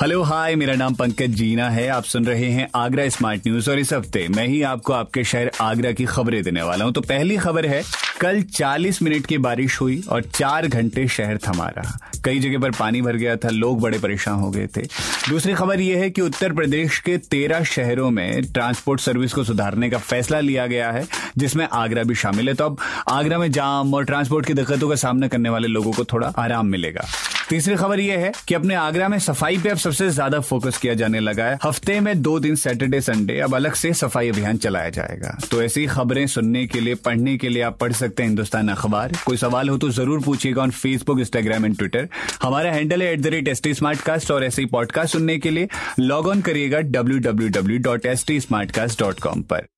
hello hi मेरा नाम पंकज जीना है। आप सुन रहे हैं आगरा स्मार्ट न्यूज़ और इस हफ़्ते मैं ही आपको आपके शहर आगरा की खबरें देने वाला हूँ। तो पहली खबर है, कल 40 मिनट की बारिश हुई और चार घंटे शहर थमा रहा कई जगह पर पानी भर गया था, लोग बड़े परेशान हो गए थे। दूसरी खबर यह है कि उत्तर प्रदेश के तेरह शहरों में ट्रांसपोर्ट सर्विस को सुधारने का फैसला लिया गया है, जिसमें आगरा भी शामिल है। तो अब आगरा में जाम और ट्रांसपोर्ट की दिक्कतों का सामना करने वाले लोगों को थोड़ा आराम मिलेगा। तीसरी खबर यह है कि अपने आगरा में सफ़ाई पे अब सबसे ज़्यादा फोकस किया जाने लगा है। हफ़्ते में दो दिन, सैटरडे, संडे, अब अलग से सफ़ाई अभियान चलाया जाएगा। तो ऐसी खबरें सुनने के लिए, पढ़ने के लिए आप पढ़ सकते हैं हिंदुस्तान अखबार। कोई सवाल हो तो ज़रूर पूछिएगा on Facebook Instagram and Twitter हमारा हैंडल है at the rate S T smart cast और ऐसे ही पॉडकास्ट सुनने के लिए लॉग ऑन करिएगा W W W dot S T smart cast dot com पर।